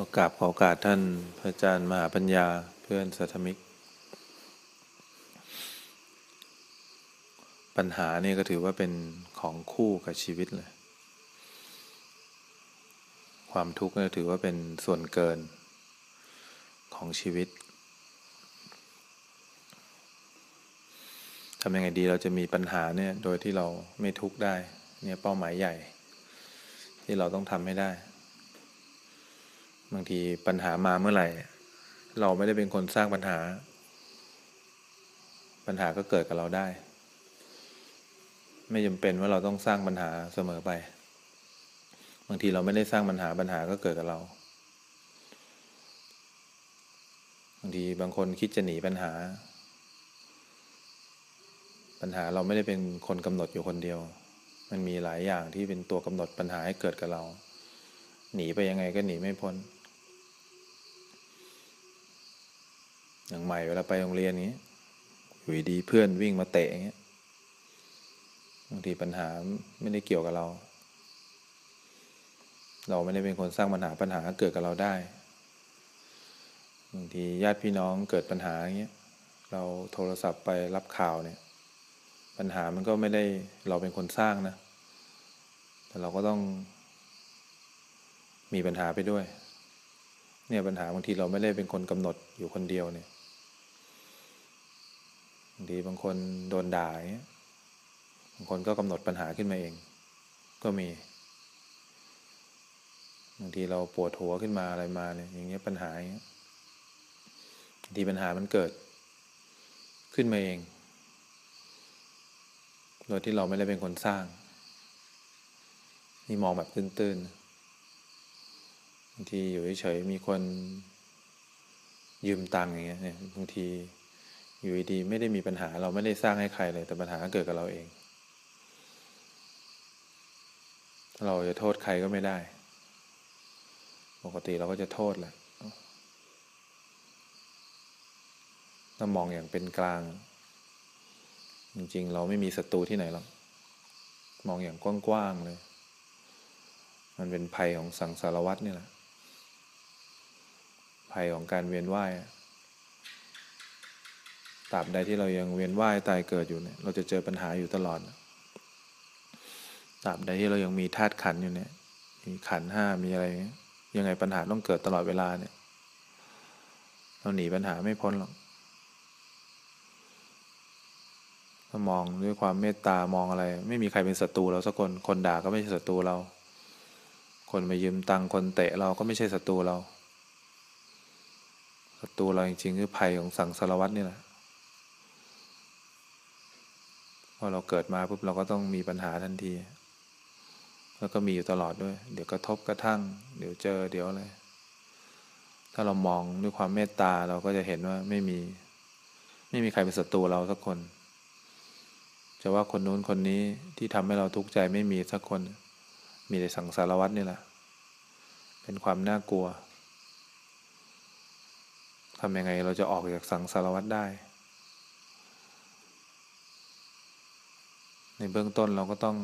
โอกราสขอโอกาสท่านพระอาจารย์มหาปัญญาเพื่อนสัทมิก ปัญหานี่ก็ถือว่าเป็นของคู่กับชีวิตเลย ความทุกข์ก็ถือว่าเป็นส่วนเกินของชีวิตทำยังไงดีเราจะมีปัญหาเนี่ยโดยที่เราไม่ทุกข์ได้ เนี่ยเป้าหมายใหญ่ ที่เราต้องทำให้ได้ บางทีปัญหามาเมื่อไหร่ เราไม่ได้เป็นคนสร้างปัญหา ปัญหาก็เกิดกับเราได้ ไม่จำเป็นว่าเราต้องสร้างปัญหาเสมอไป บางทีเราไม่ได้สร้างปัญหาปัญหาก็เกิดกับเรา บางทีบางคนคิดจะหนีปัญหา ปัญหาเราไม่ได้เป็นคนกำหนดอยู่คนเดียว มันมีหลายอย่างที่เป็นตัวกำหนดปัญหาให้เกิดกับเราหนีไปยังไงก็หนีไม่พ้น อย่างใหม่เวลาไปโรงเรียนนี้อยู่ดีเพื่อนวิ่งมาเตะอย่างเงี้ยบางทีปัญหาไม่ได้เกี่ยวกับเรา เราไม่ได้เป็นคนสร้างปัญหาปัญหาเกิดกับเราได้บางทีญาติพี่น้องเกิดปัญหาอย่างเงี้ยเราโทรศัพท์ไปรับข่าวเนี่ย ปัญหามันก็ไม่ได้เราเป็นคนสร้างนะ แต่เราก็ต้องมีปัญหาไปด้วย เนี่ยปัญหาบางทีเราไม่ได้เป็นคนกำหนดอยู่คนเดียวเนี่ย บางทีบางคนโดนด่าอย่างเงี้ยบางคนก็กำหนดปัญหาขึ้นมาเอง ก็มี บางทีเราปวดหัวขึ้นมาอะไรมาเนี่ยอย่างเงี้ยปัญหาอย่างเงี้ยบางทีปัญหามันเกิด ขึ้นมาเอง โดยที่เราไม่ได้เป็นคนสร้าง นี่มองแบบตื้นๆบางทีอยู่เฉยๆมีคนยืมตังค์อย่างเงี้ยเนี่ยบางที อยู่ดีๆไม่ได้มีปัญหาเราไม่ได้สร้างให้ใครเลย แต่ปัญหาเกิดกับเราเอง เราจะโทษใครก็ไม่ได้ ปกติเราก็จะโทษแหละถ้ามองอย่างเป็นกลาง จริงๆ เราไม่มีศัตรูที่ไหนหรอกมองอย่างกว้างๆเลย มันเป็นภัยของสังสารวัตรนี่แหละภัยของการเวียนว่าย ตราบใดที่เรายังเวียนว่ายตายเกิดอยู่เนี่ยเราจะเจอปัญหาอยู่ตลอดตราบใดที่เรายังมีธาตุขันอยู่เนี่ยมีขันห้ามีอะไรยังไงปัญหาต้องเกิดตลอดเวลาเนี่ย เราหนีปัญหาไม่พ้นหรอกถ้ามองด้วยความเมตตามองอะไร ไม่มีใครเป็นศัตรูเราสักคนคนด่าก็ไม่ใช่ศัตรูเรา คนมายืมตังค์คนเตะเราก็ไม่ใช่ศัตรูเราศัตรูเราจริงๆคือภัยของสังสารวัตรนี่แหละ พอเราเกิดมาปุ๊บเราก็ต้องมีปัญหาทันที แล้วก็มีอยู่ตลอดด้วย เดี๋ยวกระทบกระทั่ง เดี๋ยวเจอเดี๋ยวอะไร ถ้าเรามองด้วยความเมตตาเราก็จะเห็นว่าไม่มี ไม่มีใครเป็นศัตรูเราสักคน จะว่าคนนู้นคนนี้ที่ทำให้เราทุกข์ใจไม่มีสักคน มีแต่สังสารวัตรนี่แหละ เป็นความน่ากลัวทำยังไงเราจะออกจากสังสารวัตรได้ ในเบื้องต้นเราก็ต้อง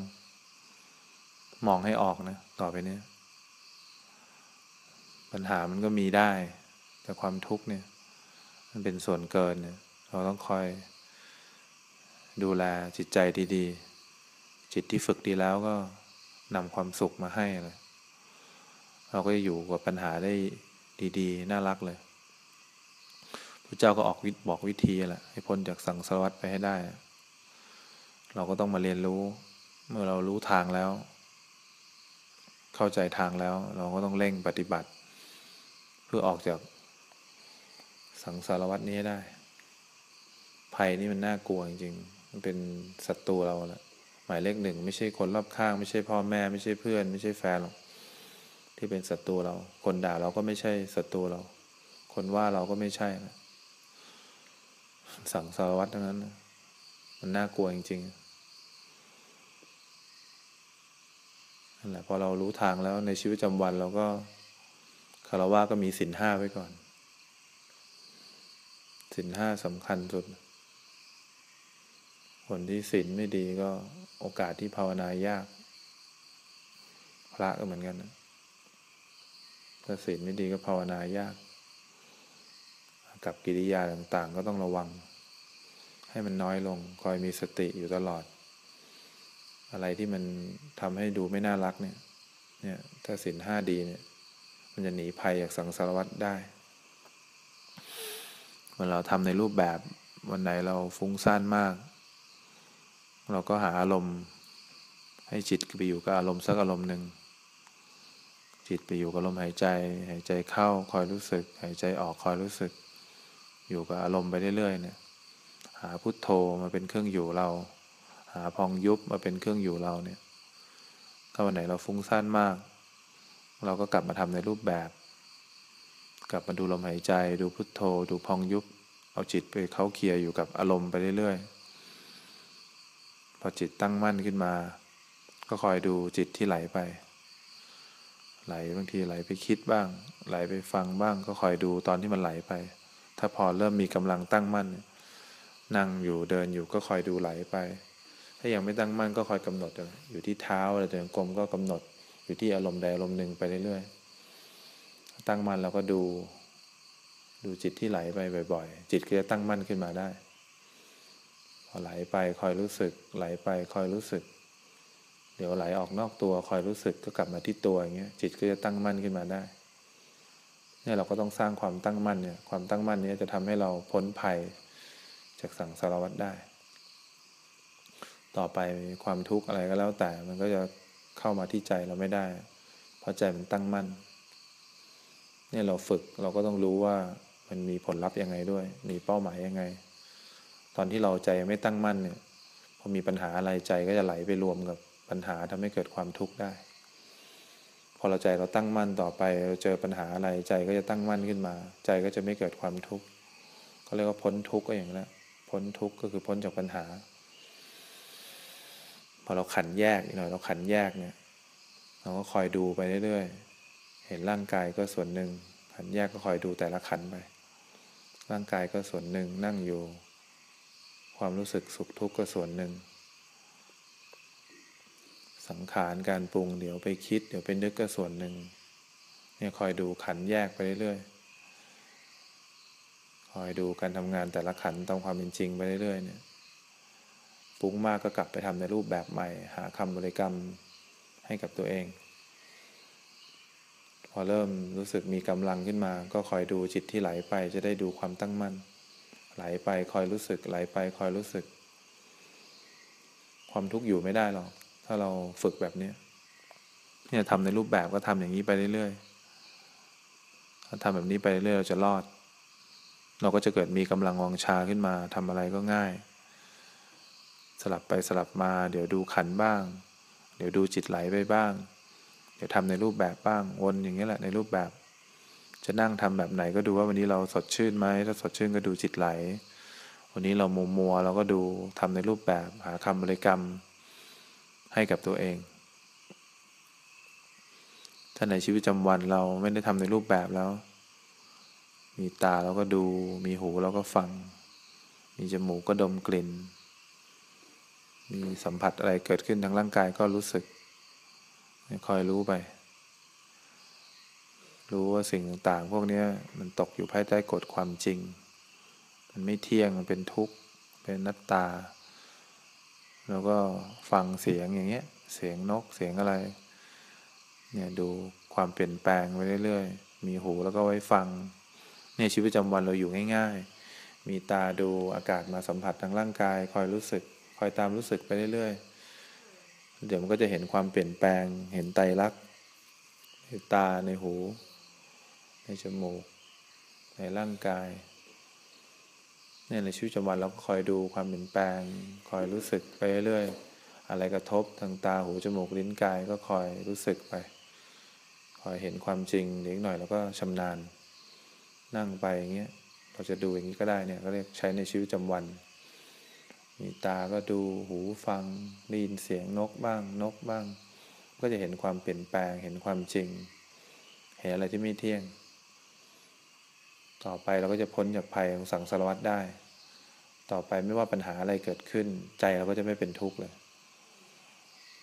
มองให้ออกนะ ต่อไปนี้ปัญหามันก็มีได้ แต่ความทุกข์เนี่ย มันเป็นส่วนเกินเนี่ย เราต้องคอยดูแลจิตใจดีๆ จิตที่ฝึกดีแล้วก็นำความสุขมาให้เลย เราก็จะอยู่กับปัญหาได้ดีๆ น่ารักเลยพระเจ้าก็ออกวิบอกวิธีแหละให้พ้นจากสังสารวัฏไปให้ได้ เราก็ต้องมาเรียนรู้ เมื่อเรารู้ทางแล้ว เข้าใจทางแล้ว เราก็ต้องเร่งปฏิบัติ เพื่อออกจากสังสารวัฏนี้ได้ ภัยนี่มันน่ากลัวจริงๆมันเป็นศัตรูเราแหละหมายเลขหนึ่งไม่ใช่คนรอบข้าง ไม่ใช่พ่อแม่ ไม่ใช่เพื่อน ไม่ใช่แฟนหรอกที่เป็นศัตรูเรา คนด่าเราก็ไม่ใช่ศัตรูเรา คนว่าเราก็ไม่ใช่นะสังสารวัตรทั้งนั้น มันน่ากลัวจริง ๆ นั่นแหละพอเรารู้ทางแล้วในชีวิตประจำวันเราก็คารวะก็มีสินห้าไว้ก่อนสินห้าสำคัญสุด คนที่สินไม่ดีก็โอกาสที่ภาวนายาก พระก็เหมือนกันนะถ้าศีลไม่ดีก็ภาวนายาก กับกิริยาต่างๆ ก็ต้องระวัง ให้มันน้อยลง คอยมีสติอยู่ตลอด อะไรที่มันทำให้ดูไม่น่ารักเนี่ย เนี่ย ถ้าศีลห้าดีเนี่ย มันจะหนีภัยจากสังสารวัฏได้เมื่อเราทำในรูปแบบวันไหนเราฟุ้งซ่านมาก เราก็หาอารมณ์ ให้จิตไปอยู่กับอารมณ์สักอารมณ์หนึ่งจิตไปอยู่กับลมหายใจ หายใจเข้าคอยรู้สึก หายใจออกคอยรู้สึก อยู่กับอารมณ์ไปเรื่อยๆเนี่ย หาพุทโธมาเป็นเครื่องอยู่เรา หาพองยุบมาเป็นเครื่องอยู่เราเนี่ย ถ้าวันไหนเราฟุ้งซ่านมาก เราก็กลับมาทำในรูปแบบ กลับมาดูลมหายใจ ดูพุทโธ ดูพองยุบ เอาจิตไปเข้าเคลียร์อยู่กับอารมณ์ไปเรื่อยๆ พอจิตตั้งมั่นขึ้นมา ก็คอยดูจิตที่ไหลไป ไหลบางทีไหลไปคิดบ้าง ไหลไปฟังบ้าง ก็คอยดูตอนที่มันไหลไป ถ้าพอเริ่มมีกำลังตั้งมั่น นั่งอยู่เดินอยู่ก็คอยดูไหลไป ถ้ายังไม่ตั้งมั่นก็คอยกำหนดอยู่ที่เท้าอะไรเดินกลมก็กำหนดอยู่ที่อารมณ์ใดอารมณ์หนึ่งไปเรื่อยๆ ตั้งมั่นเราก็ดู ดูจิตที่ไหลไปบ่อย ๆ จิตก็จะตั้งมั่นขึ้นมาได้พอไหลไปคอยรู้สึก ไหลไปคอยรู้สึก เดี๋ยวไหลออกนอกตัวคอยรู้สึกก็กลับมาที่ตัวอย่างเงี้ยจิตก็จะตั้งมั่นขึ้นมาได้เนี่ยเราก็ต้องสร้างความตั้งมั่นเนี่ยความตั้งมั่นนี้จะทำให้เราพ้นภัยจากสังสารวัฏได้ ต่อไปความทุกข์อะไรก็แล้วแต่ มันก็จะเข้ามาที่ใจเราไม่ได้ เพราะใจมันตั้งมั่น เนี่ยเราฝึกเราก็ต้องรู้ว่ามันมีผลลัพธ์ยังไงด้วย มีเป้าหมายยังไง ตอนที่เราใจไม่ตั้งมั่นเนี่ย พอมีปัญหาอะไรใจก็จะไหลไปรวมกับปัญหาทำให้เกิดความทุกข์ได้ พอเราใจเราตั้งมั่นต่อไป เราเจอปัญหาอะไรใจก็จะตั้งมั่นขึ้นมา ใจก็จะไม่เกิดความทุกข์ก็เรียกว่าพ้นทุกข์ก็อย่างนั้นพ้นทุกข์ก็คือพ้นจากปัญหา พอเราขันแยกหน่อยเราขันแยกเนี่ยเราก็คอยดูไปเรื่อยๆ เห็นร่างกายก็ส่วนหนึ่ง ขันแยกก็คอยดูแต่ละขันไป ร่างกายก็ส่วนหนึ่งนั่งอยู่ ความรู้สึกสุขทุกข์ก็ส่วนหนึ่ง สังขารการปรุงเดี๋ยวไปคิด เดี๋ยวไปนึกก็ส่วนหนึ่ง เนี่ยคอยดูขันแยกไปเรื่อยๆ คอยดูการทำงานแต่ละขันตามความเป็นจริงไปเรื่อยๆ เนี่ย ปรุงมากก็กลับไปทำในรูปแบบใหม่ หาคำบริกรรมให้กับตัวเอง พอเริ่มรู้สึกมีกำลังขึ้นมา ก็คอยดูจิตที่ไหลไป จะได้ดูความตั้งมั่น ไหลไปคอยรู้สึก ไหลไปคอยรู้สึก ความทุกข์อยู่ไม่ได้หรอก ถ้าเราฝึกแบบนี้เนี่ยทำในรูปแบบก็ทำอย่างนี้ไปเรื่อยๆถ้าทำแบบนี้ไปเรื่อยเราจะรอด เราก็จะเกิดมีกำลังวังชาขึ้นมาทำอะไรก็ง่าย สลับไปสลับมา เดี๋ยวดูขันบ้าง เดี๋ยวดูจิตไหลไปบ้าง เดี๋ยวทำในรูปแบบบ้าง วนอย่างนี้แหละในรูปแบบ จะนั่งทำแบบไหนก็ดูว่าวันนี้เราสดชื่นไหมถ้าสดชื่นก็ดูจิตไหล วันนี้เรามัวมัวเราก็ดูทำในรูปแบบหาคำบริกรรม ให้กับตัวเอง ถ้าในชีวิตประจำวันเราไม่ได้ทำในรูปแบบแล้ว มีตาเราก็ดู มีหูเราก็ฟัง มีจมูกก็ดมกลิ่น มีสัมผัสอะไรเกิดขึ้นทางร่างกายก็รู้สึก คอยรู้ไป รู้ว่าสิ่งต่างๆ พวกนี้มันตกอยู่ภายใต้กฎความจริง มันไม่เที่ยง มันเป็นทุกข์ เป็นนัตตา แล้วก็ฟังเสียงอย่างเงี้ย เสียงนก เสียงอะไร เนี่ยดูความเปลี่ยนแปลงไปเรื่อยๆ มีหูแล้วก็ไว้ฟัง เนี่ยชีวิตประจำวันเราอยู่ง่าย ๆ มีตาดูอากาศมาสัมผัสทางร่างกาย คอยรู้สึก คอยตามรู้สึกไปเรื่อยๆ เดี๋ยวมันก็จะเห็นความเปลี่ยนแปลง เห็นไตรลักษณ์ในตาในหู ในจมูก ในร่างกายเนี่ยในชีวิตประจำวันเราก็คอยดูความเปลี่ยนแปลง คอยรู้สึกไปเรื่อยๆ อะไรกระทบทางตาหูจมูกลิ้นกายก็คอยรู้สึกไป คอยเห็นความจริงเล็กหน่อยแล้วก็ชำนาญ นั่งไปอย่างเงี้ยเราจะดูอย่างนี้ก็ได้เนี่ยก็เรียกใช้ในชีวิตประจำวัน มีตาก็ดูหูฟังได้ยินเสียงนกบ้าง นกบ้าง ก็จะเห็นความเปลี่ยนแปลงเห็นความจริง เห็นอะไรที่ไม่เที่ยง ต่อไปเราก็จะพ้นจากภัยของสังสารวัฏได้ ต่อไปไม่ว่าปัญหาอะไรเกิดขึ้น ใจเราก็จะไม่เป็นทุกข์เลย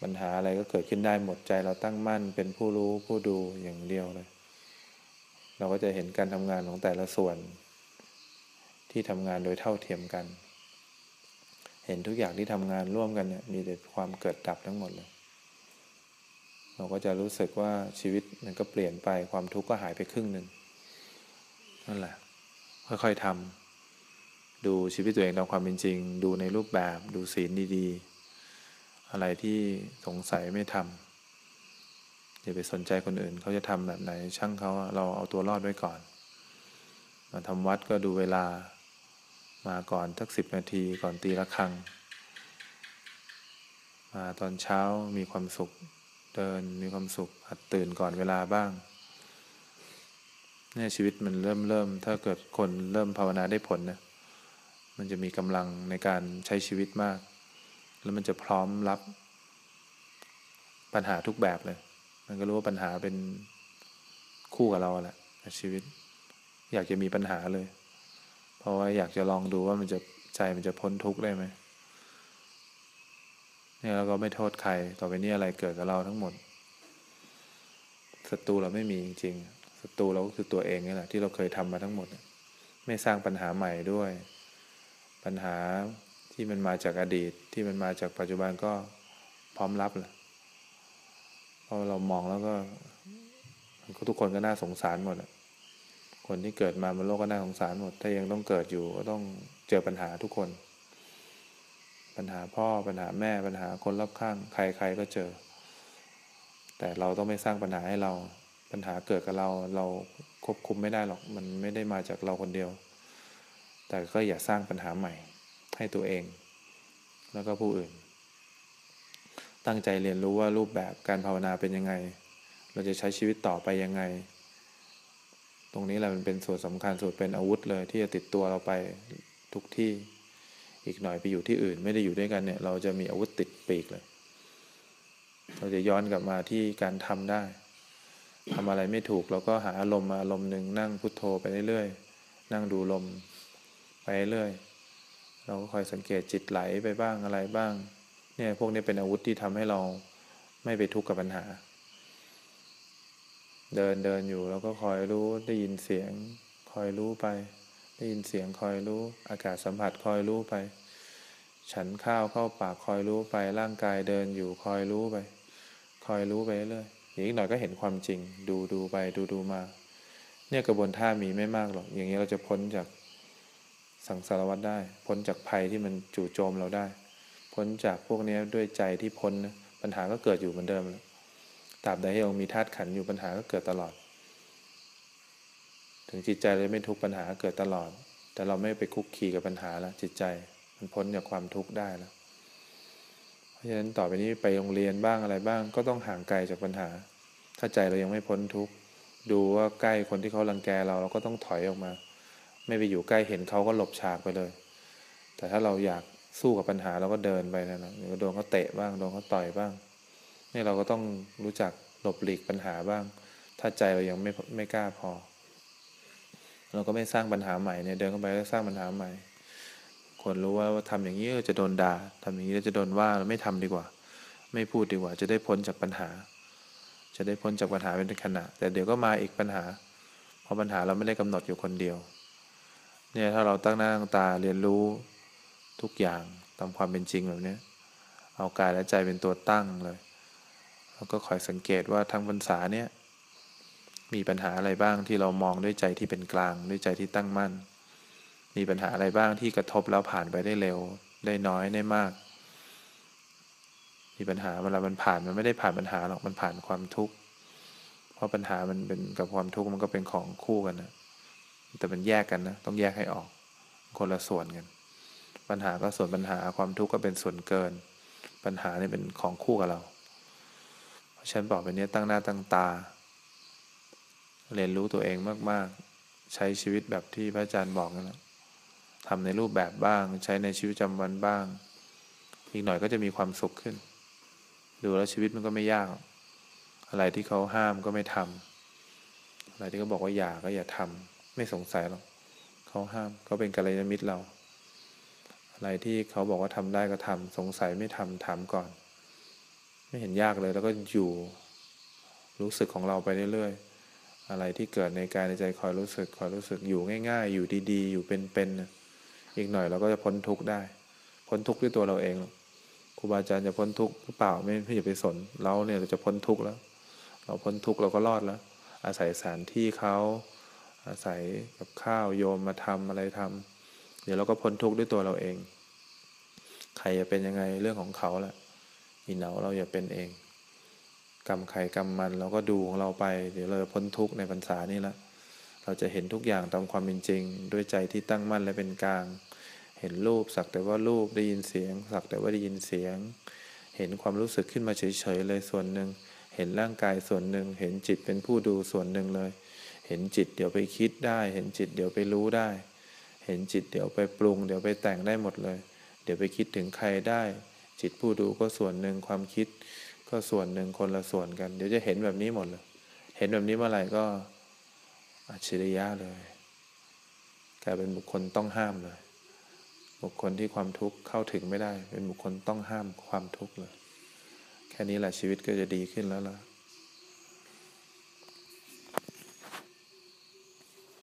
ปัญหาอะไรก็เกิดขึ้นได้หมดใจเราตั้งมั่นเป็นผู้รู้ผู้ดูอย่างเดียวเลย เราก็จะเห็นการทำงานของแต่ละส่วน ที่ทำงานโดยเท่าเทียมกัน ห็นทุกอย่างที่ทำงานร่วมกันเนี่ยมีแต่ความเกิดดับทั้งหมดเลย เราก็จะรู้สึกว่าชีวิตมันก็เปลี่ยนไปความทุกข์ก็หายไปครึ่งหนึ่งนั่นแหละ ค่อยๆทำดูชีวิตตัวเองตามความเป็นจริง ดูในรูปแบบดูศีลดีๆ อะไรที่สงสัยไม่ทำอย่าไปสนใจคนอื่น เขาจะทำแบบไหนช่างเขาเราเอาตัวรอดไว้ก่อนมาทำวัดก็ดูเวลา มาก่อนสักสิบนาทีก่อนตีละครัง มาตอนเช้ามีความสุขเดินมีความสุขหัดตื่นก่อนเวลาบ้างเนี่ยชีวิตมันเริ่มเริ่มถ้าเกิดคนเริ่มภาวนาได้ผลนะมันจะมีกำลังในการใช้ชีวิตมาก แล้วมันจะพร้อมรับปัญหาทุกแบบเลย มันก็รู้ว่าปัญหาเป็นคู่กับเราแหละชีวิต อยากจะมีปัญหาเลย เพราะว่าอยากจะลองดูว่ามันจะใจมันจะพ้นทุกข์ได้ไหมเนี่ยเราก็ไม่โทษใคร ต่อไปนี้อะไรเกิดกับเราทั้งหมดศัตรูเราไม่มีจริงๆศัตรูเราก็คือตัวเองนี่แหละที่เราเคยทำมาทั้งหมด ไม่สร้างปัญหาใหม่ด้วย ปัญหาที่มันมาจากอดีตที่มันมาจากปัจจุบันก็พร้อมรับแหละเพราะเรามองแล้วก็ทุกคนก็น่าสงสารหมด คนที่เกิดมาบนโลกก็น่าสงสารหมด ถ้ายังต้องเกิดอยู่ก็ต้องเจอปัญหาทุกคน ปัญหาพ่อปัญหาแม่ปัญหาคนรอบข้าง ใครๆก็เจอ แต่เราต้องไม่สร้างปัญหาให้เรา ปัญหาเกิดกับเราเราควบคุมไม่ได้หรอก มันไม่ได้มาจากเราคนเดียว แต่ก็อย่าสร้างปัญหาใหม่ให้ตัวเอง แล้วก็ผู้อื่น ตั้งใจเรียนรู้ว่ารูปแบบการภาวนาเป็นยังไง เราจะใช้ชีวิตต่อไปยังไง ตรงนี้แหละมันเป็นส่วนสำคัญส่วนเป็นอาวุธเลยที่จะติดตัวเราไปทุกที่อีกหน่อยไปอยู่ที่อื่น ไม่ได้อยู่ด้วยกันเนี่ย เราจะมีอาวุธติดปีกเลย เราจะย้อนกลับมาที่การทำได้ทำอะไรไม่ถูกเราก็หาอารมณ์มาอารมณ์หนึ่งนั่งพุทโธไปเรื่อยๆนั่งดูลมไปเรื่อยเราก็คอยสังเกตจิตไหลไปบ้างอะไรบ้าง เนี่ยพวกนี้เป็นอาวุธที่ทำให้เราไม่ไปทุกข์กับปัญหา เดินเดินอยู่เราก็คอยรู้ได้ยินเสียง คอยรู้ไป ได้ยินเสียงคอยรู้ อากาศสัมผัสคอยรู้ไป ฉันข้าวเข้าปากคอยรู้ไปร่างกายเดินอยู่คอยรู้ไป คอยรู้ไปเรื่อยอีกหน่อยก็เห็นความจริง ดูดูไปดูดูมา เนี่ยกระบวนท่ามีไม่มากหรอก อย่างนี้เราจะพ้นจากสังสารวัฏได้ พ้นจากภัยที่มันจู่โจมเราได้ พ้นจากพวกนี้ด้วยใจที่พ้นนะปัญหาก็เกิดอยู่เหมือนเดิมแล้ว ตราบใดที่เรามีธาตุขันอยู่ปัญหาก็เกิดตลอด ถึงจิตใจเราไม่ทุกปัญหาเกิดตลอด แต่เราไม่ไปคุกคีกับปัญหาแล้วจิตใจมันพ้นจากความทุกข์ได้แล้วเพราะฉะนั้นต่อไปนี้ไปโรงเรียนบ้างอะไรบ้าง ก็ต้องห่างไกลจากปัญหา ถ้าใจเรายังไม่พ้นทุกข์ดูว่าใกล้คนที่เขารังแกเราเราก็ต้องถอยออกมา ไม่ไปอยู่ใกล้เห็นเขาก็หลบฉากไปเลย แต่ถ้าเราอยากสู้กับปัญหาเราก็เดินไปนั่นะโดนเขาเตะบ้างโดนเขาต่อยบ้าง นี่เราก็ต้องรู้จักหลบหลีกปัญหาบ้าง ถ้าใจเรายังไม่ไม่กล้าพอ เราก็ไม่สร้างปัญหาใหม่เนี่ยเดินเข้าไปแล้วสร้างปัญหาใหม่ควรรู้ว่าทำอย่างนี้จะโดนด่าทำอย่างนี้จะโดนว่าเราไม่ทำดีกว่า ไม่พูดดีกว่า จะได้พ้นจากปัญหา จะได้พ้นจากปัญหาเป็นขณะ แต่เดี๋ยวก็มาอีกปัญหา เพราะปัญหาเราไม่ได้กำหนดอยู่คนเดียว เนี่ยถ้าเราตั้งหน้าตั้งตาเรียนรู้ทุกอย่างตามความเป็นจริงแบบนี้เอากายและใจเป็นตัวตั้งเลย แล้วก็คอยสังเกตว่าทางภาษาเนี่ยมีปัญหาอะไรบ้างที่เรามองด้วยใจที่เป็นกลางด้วยใจที่ตั้งมั่น มีปัญหาอะไรบ้างที่กระทบแล้วผ่านไปได้เร็ว ได้น้อยได้มาก มีปัญหาเวลามันผ่านมันไม่ได้ผ่านปัญหาหรอกมันผ่านความทุกข์เพราะปัญหามันเป็นกับความทุกข์มันก็เป็นของคู่กันนะแต่มันแยกกันนะต้องแยกให้ออก คนละส่วนกัน ปัญหาก็ส่วนปัญหาความทุกข์ก็เป็นส่วนเกิน ปัญหาเนี่ยเป็นของคู่กับเรา ฉันบอกไปนี้ตั้งหน้าตั้งตา เรียนรู้ตัวเองมาก ๆ ใช้ชีวิตแบบที่พระอาจารย์บอกนั่นแหละทำในรูปแบบบ้าง ใช้ในชีวิตประจำวันบ้าง อีกหน่อยก็จะมีความสุขขึ้น ดูแล้วชีวิตมันก็ไม่ยาก อะไรที่เขาห้ามก็ไม่ทำอะไรที่เขาบอกว่าอย่าก็อย่าทำไม่สงสัยหรอกเขาห้ามเขาเป็นกัลยาณมิตรเรา อะไรที่เขาบอกว่าทำได้ก็ทำสงสัยไม่ทำถามก่อน ไม่เห็นยากเลย แล้วก็อยู่รู้สึกของเราไปเรื่อยๆ อะไรที่เกิดในกายในใจคอยรู้สึกคอยรู้สึกอยู่ง่าย ๆ อยู่ดีๆ อยู่เป็นๆอีกหน่อยเราก็จะพ้นทุกข์ได้ พ้นทุกข์ด้วยตัวเราเองครูบาอาจารย์จะพ้นทุกข์หรือเปล่าไม่ไม่อย่าไปสน เราเนี่ยเราจะพ้นทุกข์แล้ว เราพ้นทุกข์เราก็รอดแล้ว อาศัยสถานที่เขาอาศัยกับข้าวโยมมาทำอะไรทำเดี๋ยวเราก็พ้นทุกข์ด้วยตัวเราเอง ใครจะเป็นยังไงเรื่องของเขาแหละ อีเหนาเราอย่าเป็นเอง กรรมใครกรรมมันเราก็ดูของเราไป เดี๋ยวเราจะพ้นทุกข์ในพรรษานี้ละเราจะเห็นทุกอย่างตามความเป็นจริง ด้วยใจที่ตั้งมั่นและเป็นกลาง เห็นรูปสักแต่ว่ารูปได้ยินเสียง สักแต่ว่าได้ยินเสียง เห็นความรู้สึกขึ้นมาเฉยๆเลยส่วนหนึ่งเห็นร่างกายส่วนหนึ่ง เห็นจิตเป็นผู้ดูส่วนหนึ่งเลย เห็นจิตเดี๋ยวไปคิดได้ เห็นจิตเดี๋ยวไปรู้ได้ เห็นจิตเดี๋ยวไปปรุง เดี๋ยวไปแต่งได้หมดเลย เดี๋ยวไปคิดถึงใครได้ จิตผู้ดูก็ส่วนหนึ่งความคิด ก็ส่วนหนึ่งคนละส่วนกัน เดี๋ยวจะเห็นแบบนี้หมดเลย เห็นแบบนี้เมื่อไหร่ก็อัจฉริยะเลยกลายเป็นบุคคลต้องห้ามเลย บุคคลที่ความทุกข์เข้าถึงไม่ได้ เป็นบุคคลต้องห้ามความทุกข์เลย แค่นี้แหละชีวิตก็จะดีขึ้นแล้วล่ะ